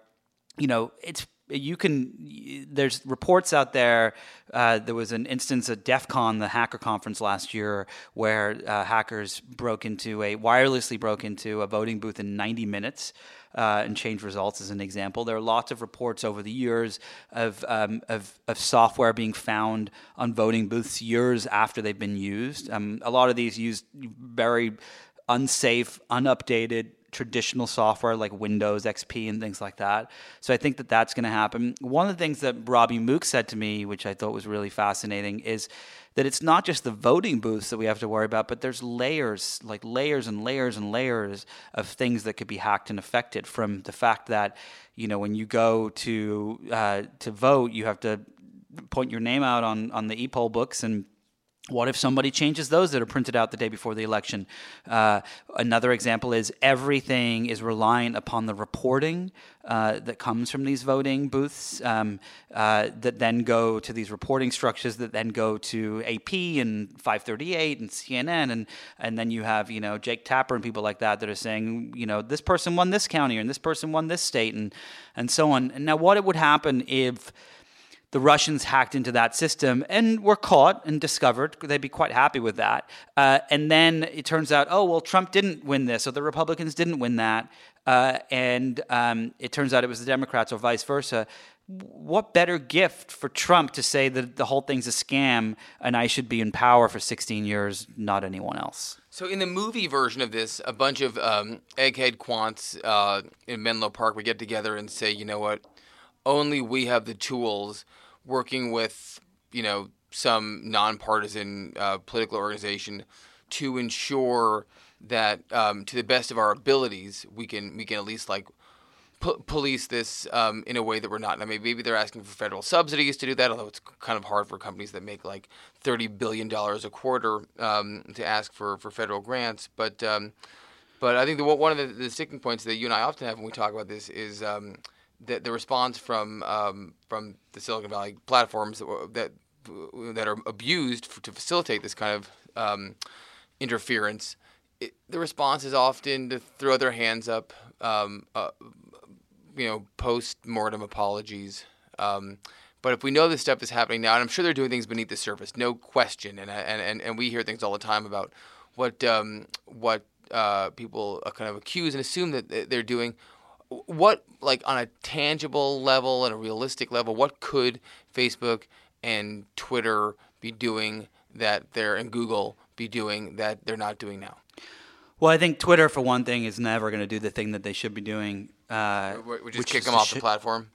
you know, it's you can there's reports out there uh, there was an instance at def con the hacker conference last year where uh, hackers broke into a wirelessly broke into a voting booth in 90 minutes uh, and change results as an example. There are lots of reports over the years of, um, of, of software being found on voting booths years after they've been used. Um, a lot of these use very unsafe unupdated traditional software like Windows XP and things like that. So I think that that's going to happen. One of the things that Robbie Mook said to me, which I thought was really fascinating, is that it's not just the voting booths that we have to worry about, but there's layers, like layers and layers and layers of things that could be hacked and affected. From the fact that you know when you go to uh, to vote, you have to point your name out on on the e-poll books and what if somebody changes those that are printed out the day before the election? Uh, another example is everything is reliant upon the reporting uh, that comes from these voting booths um, uh, that then go to these reporting structures that then go to AP and 538 and CNN and and then you have you know Jake Tapper and people like that that are saying you know this person won this county and this person won this state and and so on. And now what it would happen if the Russians hacked into that system and were caught and discovered. They'd be quite happy with that. Uh, and then it turns out, oh, well, Trump didn't win this, or the Republicans didn't win that. Uh, and um, it turns out it was the Democrats, or vice versa. What better gift for Trump to say that the whole thing's a scam and I should be in power for 16 years, not anyone else? So in the movie version of this, a bunch of um, egghead quants uh, in Menlo Park would get together and say, you know what, only we have the tools working with, you know, some nonpartisan uh, political organization to ensure that, um, to the best of our abilities, we can we can at least like po- police this um, in a way that we're not. Mean, maybe they're asking for federal subsidies to do that, although it's kind of hard for companies that make like thirty billion dollars a quarter um, to ask for, for federal grants. But um, but I think the, one of the, the sticking points that you and I often have when we talk about this is um, the, the response from um, from the Silicon Valley platforms that that, that are abused for, to facilitate this kind of um, interference, it, the response is often to throw their hands up, um, uh, you know, post mortem apologies. Um, but if we know this stuff is happening now, and I'm sure they're doing things beneath the surface, no question, and and and, and we hear things all the time about what um, what uh, people kind of accuse and assume that they're doing. What, like, on a tangible level and a realistic level, what could Facebook and Twitter be doing that they're and Google be doing that they're not doing now? Well, I think Twitter, for one thing, is never going to do the thing that they should be doing, uh, which, which kick them off sh- the platform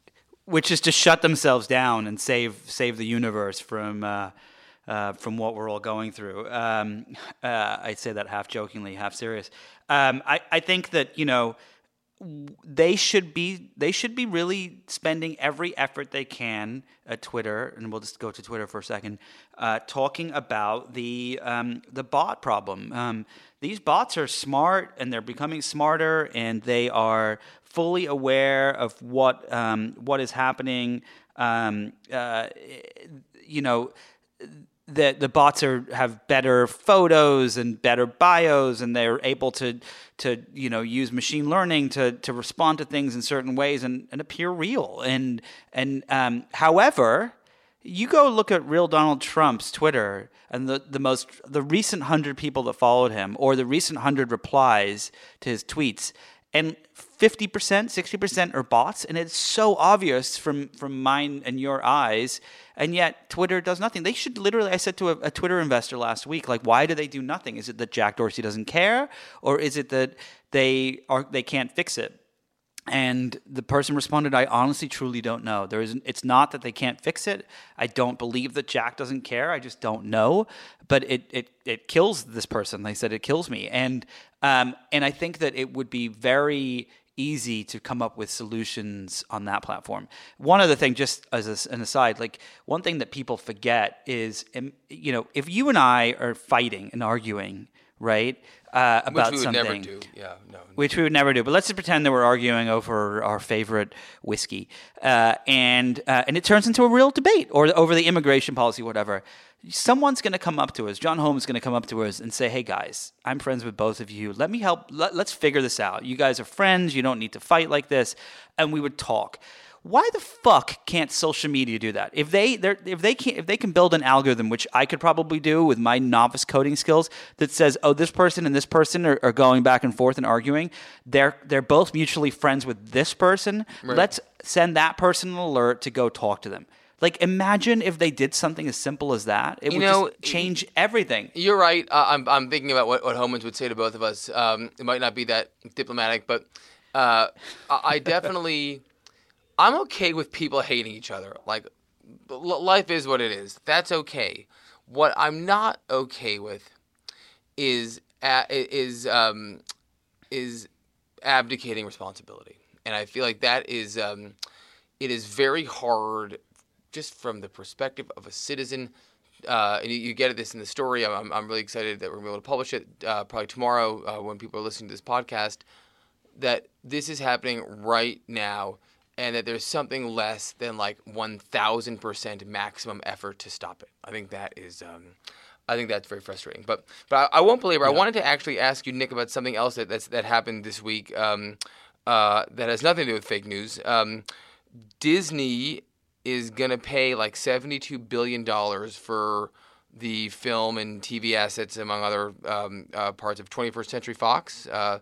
which is to shut themselves down and save save the universe from uh, uh, from what we're all going through. Um, uh, I say that half jokingly, half serious. Um, I I think that you know they should be they should be really spending every effort they can at Twitter, and we'll just go to Twitter for a second, uh, talking about the um, the bot problem. Um, these bots are smart, and they're becoming smarter, and they are fully aware of what um, what is happening. Um, uh, you know, the the bots are have better photos and better bios, and they're able to to you know use machine learning to to respond to things in certain ways and, and appear real. And and um, however, you go look at real Donald Trump's Twitter and the, the most the recent hundred people that followed him or the recent hundred replies to his tweets and 50%, 60% are bots, and it's so obvious from from mine and your eyes, and yet Twitter does nothing. They should literally. I said to a, a, Twitter investor last week, like, why do they do nothing? Is it that Jack Dorsey doesn't care, or is it that they are they can't fix it? And the person responded, I honestly truly don't know. There is it's not that they can't fix it. I don't believe that Jack doesn't care. I just don't know. But it it it kills this person. They said it kills me. And um and I think that it would be very easy to come up with solutions on that platform. One other thing, just as an aside, like one thing that people forget is, um, you know, if you and I are fighting and arguing, right? Uh, about which we would something, never do. Yeah, no. Which we would never do. But let's just pretend that we're arguing over our favorite whiskey, uh, and uh, and it turns into a real debate, or over the immigration policy, whatever. Someone's going to come up to us. John Homans is going to come up to us and say, "Hey guys, I'm friends with both of you. Let me help. Let, let's figure this out. You guys are friends. You don't need to fight like this." And we would talk why the fuck can't social media do that? If they if they can if they can build an algorithm, which I could probably do with my novice coding skills, that says, oh, this person and this person are, are going back and forth and arguing. They're they're both mutually friends with this person. Right. Let's send that person an alert to go talk to them. Like, imagine if they did something as simple as that. It you would know, change everything. You're right. Uh, I'm, I'm thinking about what, what Homans would say to both of us. Um, it might not be that diplomatic, but uh, I definitely I'm okay with people hating each other. Like, life is what it is. That's okay. What I'm not okay with is is um, is abdicating responsibility, and I feel like that is um, it is very hard, just from the perspective of a citizen. Uh, and you, you, get this in the story. I'm, I'm really excited that we're able to publish it uh, probably tomorrow uh, when people are listening to this podcast. That this is happening right now and that there's something less than like 1000% maximum effort to stop it. I think that is um, I think that's very frustrating. But but I, I won't belabor. Yeah. I wanted to actually ask you Nick about something else that that's, that happened this week um, uh, that has nothing to do with fake news. Um, Disney is going to pay like 72 billion dollars for the film and TV assets among other um, uh, parts of 21st Century Fox. Uh,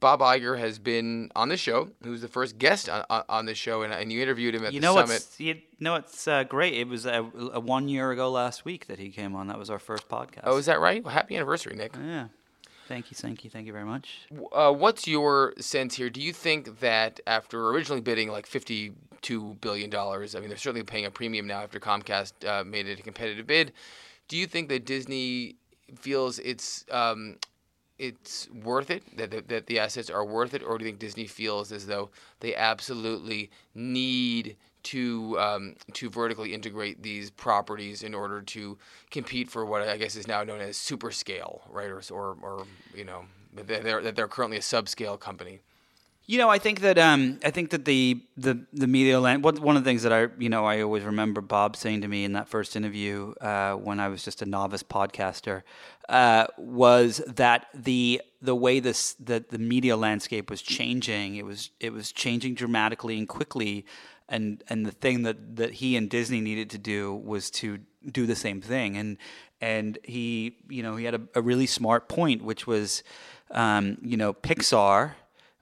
Bob Iger has been on the show. Who's the first guest on, on the show, and, and you interviewed him at you the know summit. What's, you know, it's uh, great. It was a, a, one year ago last week that he came on. That was our first podcast. Oh, is that right? Well, happy anniversary, Nick. Yeah. Thank you, thank you, thank you very much. Uh, what's your sense here? Do you think that after originally bidding like fifty-two billion dollars, I mean, they're certainly paying a premium now after Comcast uh, made it a competitive bid. Do you think that Disney feels it's um, it's worth it that the, that the assets are worth it, or do you think Disney feels as though they absolutely need to um, to vertically integrate these properties in order to compete for what I guess is now known as super scale, right? Or or, or you know that they're that they're currently a subscale company. You know, I think that um, I think that the the the media land. One one of the things that I you know I always remember Bob saying to me in that first interview uh, when I was just a novice podcaster uh, was that the the way this the the media landscape was changing. It was it was changing dramatically and quickly, and and the thing that that he and Disney needed to do was to do the same thing. And and he you know he had a, a really smart point, which was um, you know Pixar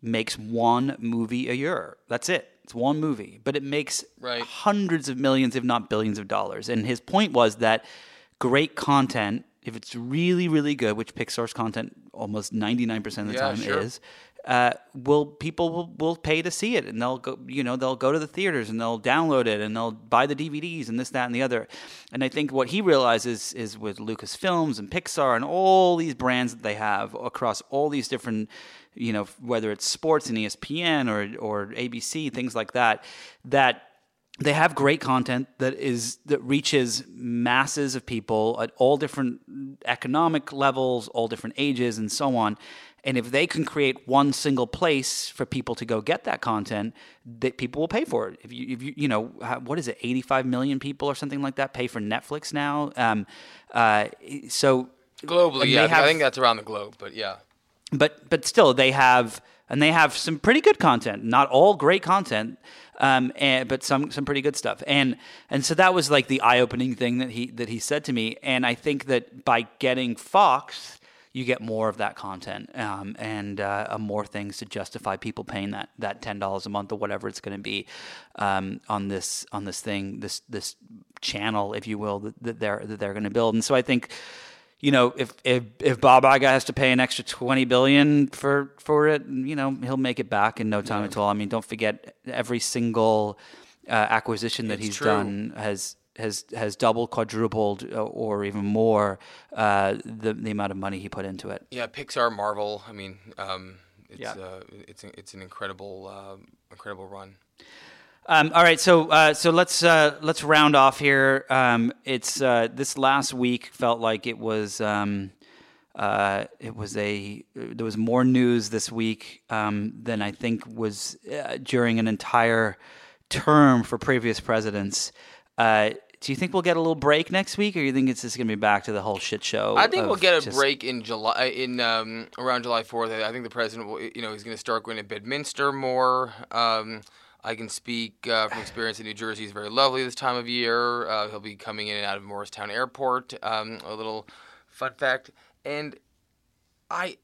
makes one movie a year. That's it. It's one movie, but it makes Right. hundreds of millions, if not billions of dollars. And his point was that great content, if it's really, really good, which Pixar's content almost 99% of the Yeah, time sure. is, uh, will people will, will pay to see it and they'll go you know they'll go to the theaters and they'll download it and they'll buy the DVDs and this that and the other and I think what he realizes is with Lucasfilms and Pixar and all these brands that they have across all these different you know whether it's sports and ESPN or or ABC things like that that they have great content that is that reaches masses of people at all different economic levels, all different ages, and so on. And if they can create one single place for people to go get that content, that people will pay for it. If you, if you, you know, what is it, 85 million people or something like that pay for Netflix now. Um, uh, so Globally, yeah, they I have- think that's around the globe, but yeah. But but still they have and they have some pretty good content. Not all great content um, and, but some some pretty good stuff. And and so that was like the eye-opening thing that he that he said to me. And i think that by getting fox you get more of that content um, and uh, more things to justify people paying that that ten dollars a month or whatever it's going to be um, on this on this thing this this channel if you will that, that they're that they're going to build. And so i think you know, if if if Bob Iger has to pay an extra twenty billion for for it, you know, he'll make it back in no time at all. I mean, don't forget every single uh, acquisition that It's he's true. done has has has doubled, quadrupled, uh, or even more uh, the the amount of money he put into it. Yeah, Pixar, Marvel. I mean, um, it's Yeah. uh, it's it's an incredible uh, incredible run. Um, all right, so uh, so let's uh, let's round off here. Um, it's uh, this last week felt like it was um, uh, it was a there was more news this week um, than I think was uh, during an entire term for previous presidents. Uh, do you think we'll get a little break next week, or you think it's just going to be back to the whole shit show? I think we'll get a just- break in July, in um, around July Fourth. I think the president will, you know, he's going to start going to Bedminster more. I can speak uh, from experience in New Jersey. It's very lovely this time of year. Uh, he'll be coming in and out of Morristown Airport. Um, a little fun fact, and I.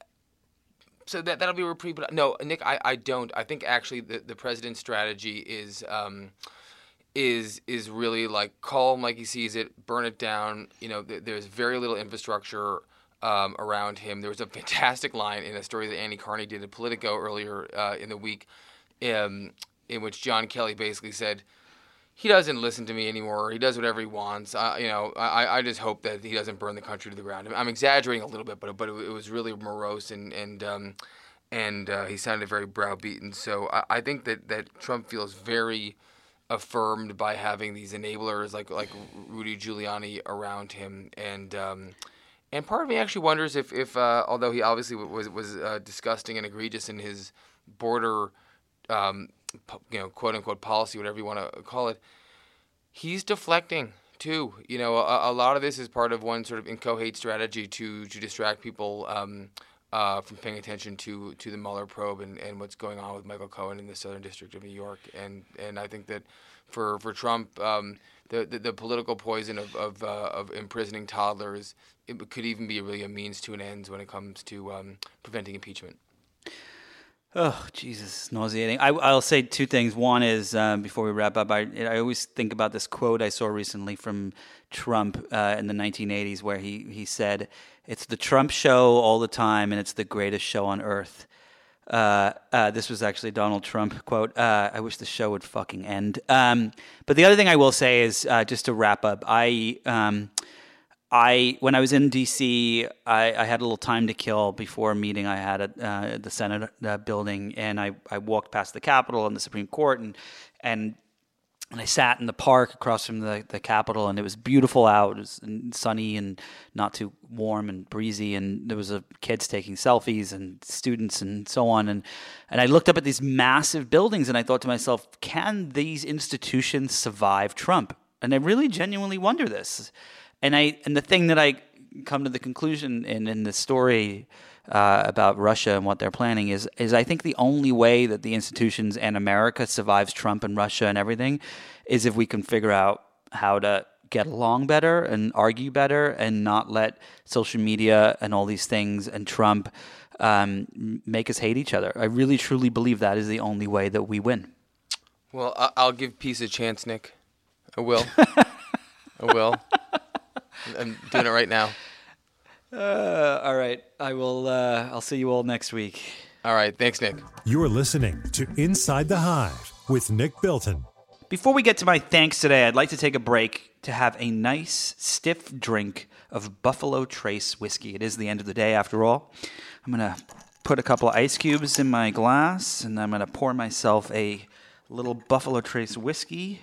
So that that'll be a reprieve. But no, Nick, I, I don't. I think actually the the president's strategy is. Um, is is really like call him like he sees it, burn it down. You know, th- there's very little infrastructure um, around him. There was a fantastic line in a story that Annie Karni did at Politico earlier uh, in the week, um, in which John Kelly basically said. He doesn't listen to me anymore. He does whatever he wants. I, you know, I, I just hope that he doesn't burn the country to the ground. I'm exaggerating a little bit, but but it, was really morose and and um, and uh, he sounded very browbeaten. So I, I think that, that Trump feels very affirmed by having these enablers like like Rudy Giuliani around him, and um, and part of me actually wonders if if uh, although he obviously was was uh, disgusting and egregious in his border, um, you know, quote unquote policy, whatever you want to call it, he's deflecting too. You know, a, a lot of this is part of one sort of incohate strategy to to distract people um, uh, from paying attention to to the Mueller probe and, and what's going on with Michael Cohen in the Southern District of New York. And and I think that for for Trump, um, the, the the political poison of of, uh, of imprisoning toddlers it could even be really a means to an end when it comes to um, preventing impeachment. Oh, Jesus, nauseating. I, I'll say two things. One is um, before we wrap up, I, I always think about this quote I saw recently from Trump uh, in the 1980s, where he he said, "It's the Trump show all the time, and it's the greatest show on earth." Uh, uh, this was actually Donald Trump quote. Uh, I wish the show would fucking end. Um, but the other thing I will say is uh, just to wrap up, I. Um, I when I was in DC, I, I had a little time to kill before a meeting I had at, uh, the Senate uh, building, and I, I walked past the Capitol and the Supreme Court, and and and I sat in the park across from the, the Capitol, and it was beautiful out. It was sunny and not too warm and breezy, and there was a kids taking selfies and students and so on. And and I looked up at these massive buildings, and I thought to myself, can these institutions survive Trump? And I really genuinely wonder this. And I and the thing that I come to the conclusion in in the story uh, about Russia and what they're planning is is I think the only way that the institutions and America survives Trump and Russia and everything is if we can figure out how to get along better and argue better and not let social media and all these things and Trump um, make us hate each other. I really truly believe that is the only way that we win. Well, I'll give peace a chance, Nick. I will. I will. I'm doing it right now. Uh, all right. I will. Uh, I'll see you all next week. All right. Thanks, Nick. You're listening to Inside the Hive with Nick Bilton. Before we get to my thanks today, I'd like to take a break to have a nice, stiff drink of Buffalo Trace whiskey. It is the end of the day, after all. I'm going to put a couple of ice cubes in my glass, and I'm going to pour myself a little Buffalo Trace whiskey.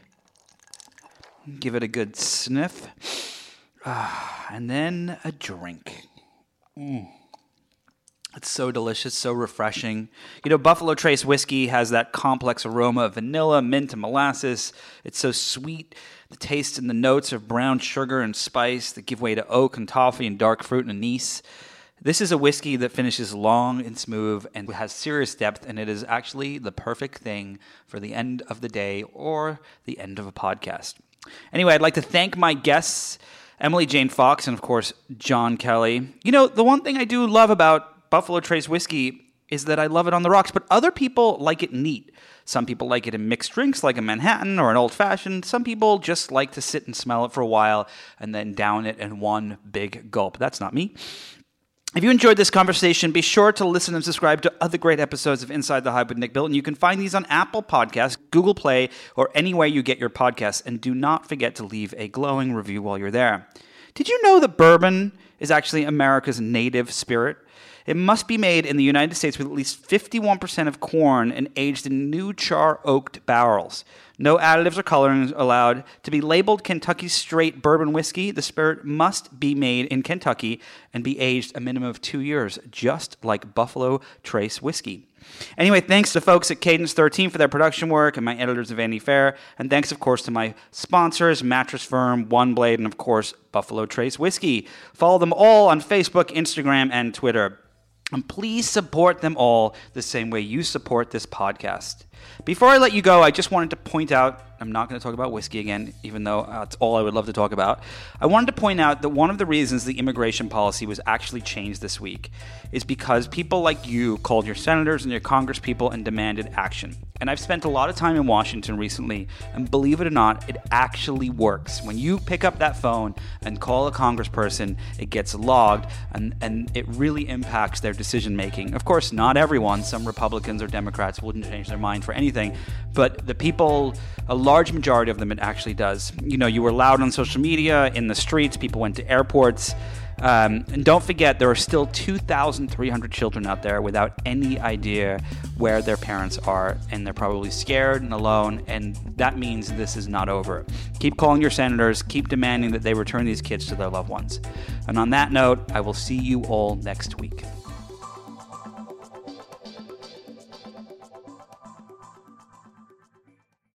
Give it a good sniff. Ah, and then a drink. Mm. It's so delicious, so refreshing. You know, Buffalo Trace whiskey has that complex aroma of vanilla, mint, and molasses. It's so sweet. The taste and the notes of brown sugar and spice that give way to oak and toffee and dark fruit and anise. This is a whiskey that finishes long and smooth and has serious depth, and it is actually the perfect thing for the end of the day or the end of a podcast. Anyway, I'd like to thank my guests. Emily Jane Fox, and of course, Jon Kelly. You know, the one thing I do love about Buffalo Trace whiskey is that I love it on the rocks, but other people like it neat. Some people like it in mixed drinks like a Manhattan or an old fashioned. Some people just like to sit and smell it for a while and then down it in one big gulp. That's not me. If you enjoyed this conversation, be sure to listen and subscribe to other great episodes of Inside the Hive with Nick Bilton. You can find these on Apple Podcasts, Google Play, or anywhere you get your podcasts. And do not forget to leave a glowing review while you're there. Did you know that bourbon is actually America's native spirit? It must be made in the United States with at least 51% of corn and aged in new char oaked barrels. No additives or colorings allowed. To be labeled Kentucky straight bourbon whiskey, the spirit must be made in Kentucky and be aged a minimum of two years, just like Buffalo Trace whiskey. Anyway, thanks to folks at Cadence 13 for their production work and my editors of Vanity Fair. And thanks, of course, to my sponsors, Mattress Firm, One Blade, and of course, Buffalo Trace Whiskey. Follow them all on Facebook, Instagram, and Twitter. And please support them all the same way you support this podcast. Before I let you go, I just wanted to point out I'm not going to talk about whiskey again, even though uh, that's all I would love to talk about. I wanted to point out that one of the reasons the immigration policy was actually changed this week is because people like you called your senators and your congresspeople and demanded action. And I've spent a lot of time in Washington recently, and believe it or not, it actually works. When you pick up that phone and call a congressperson, it gets logged, and, and it really impacts their decision making. Of course, not everyone, some Republicans or Democrats wouldn't change their mind for anything, but the people, a large majority of them, it actually does. You know, you were loud on social media, in the streets, people went to airports. Um, and don't forget, there are still 2,300 children out there without any idea where their parents are, and they're probably scared and alone, and that means this is not over. Keep calling your senators, keep demanding that they return these kids to their loved ones. And on that note, I will see you all next week.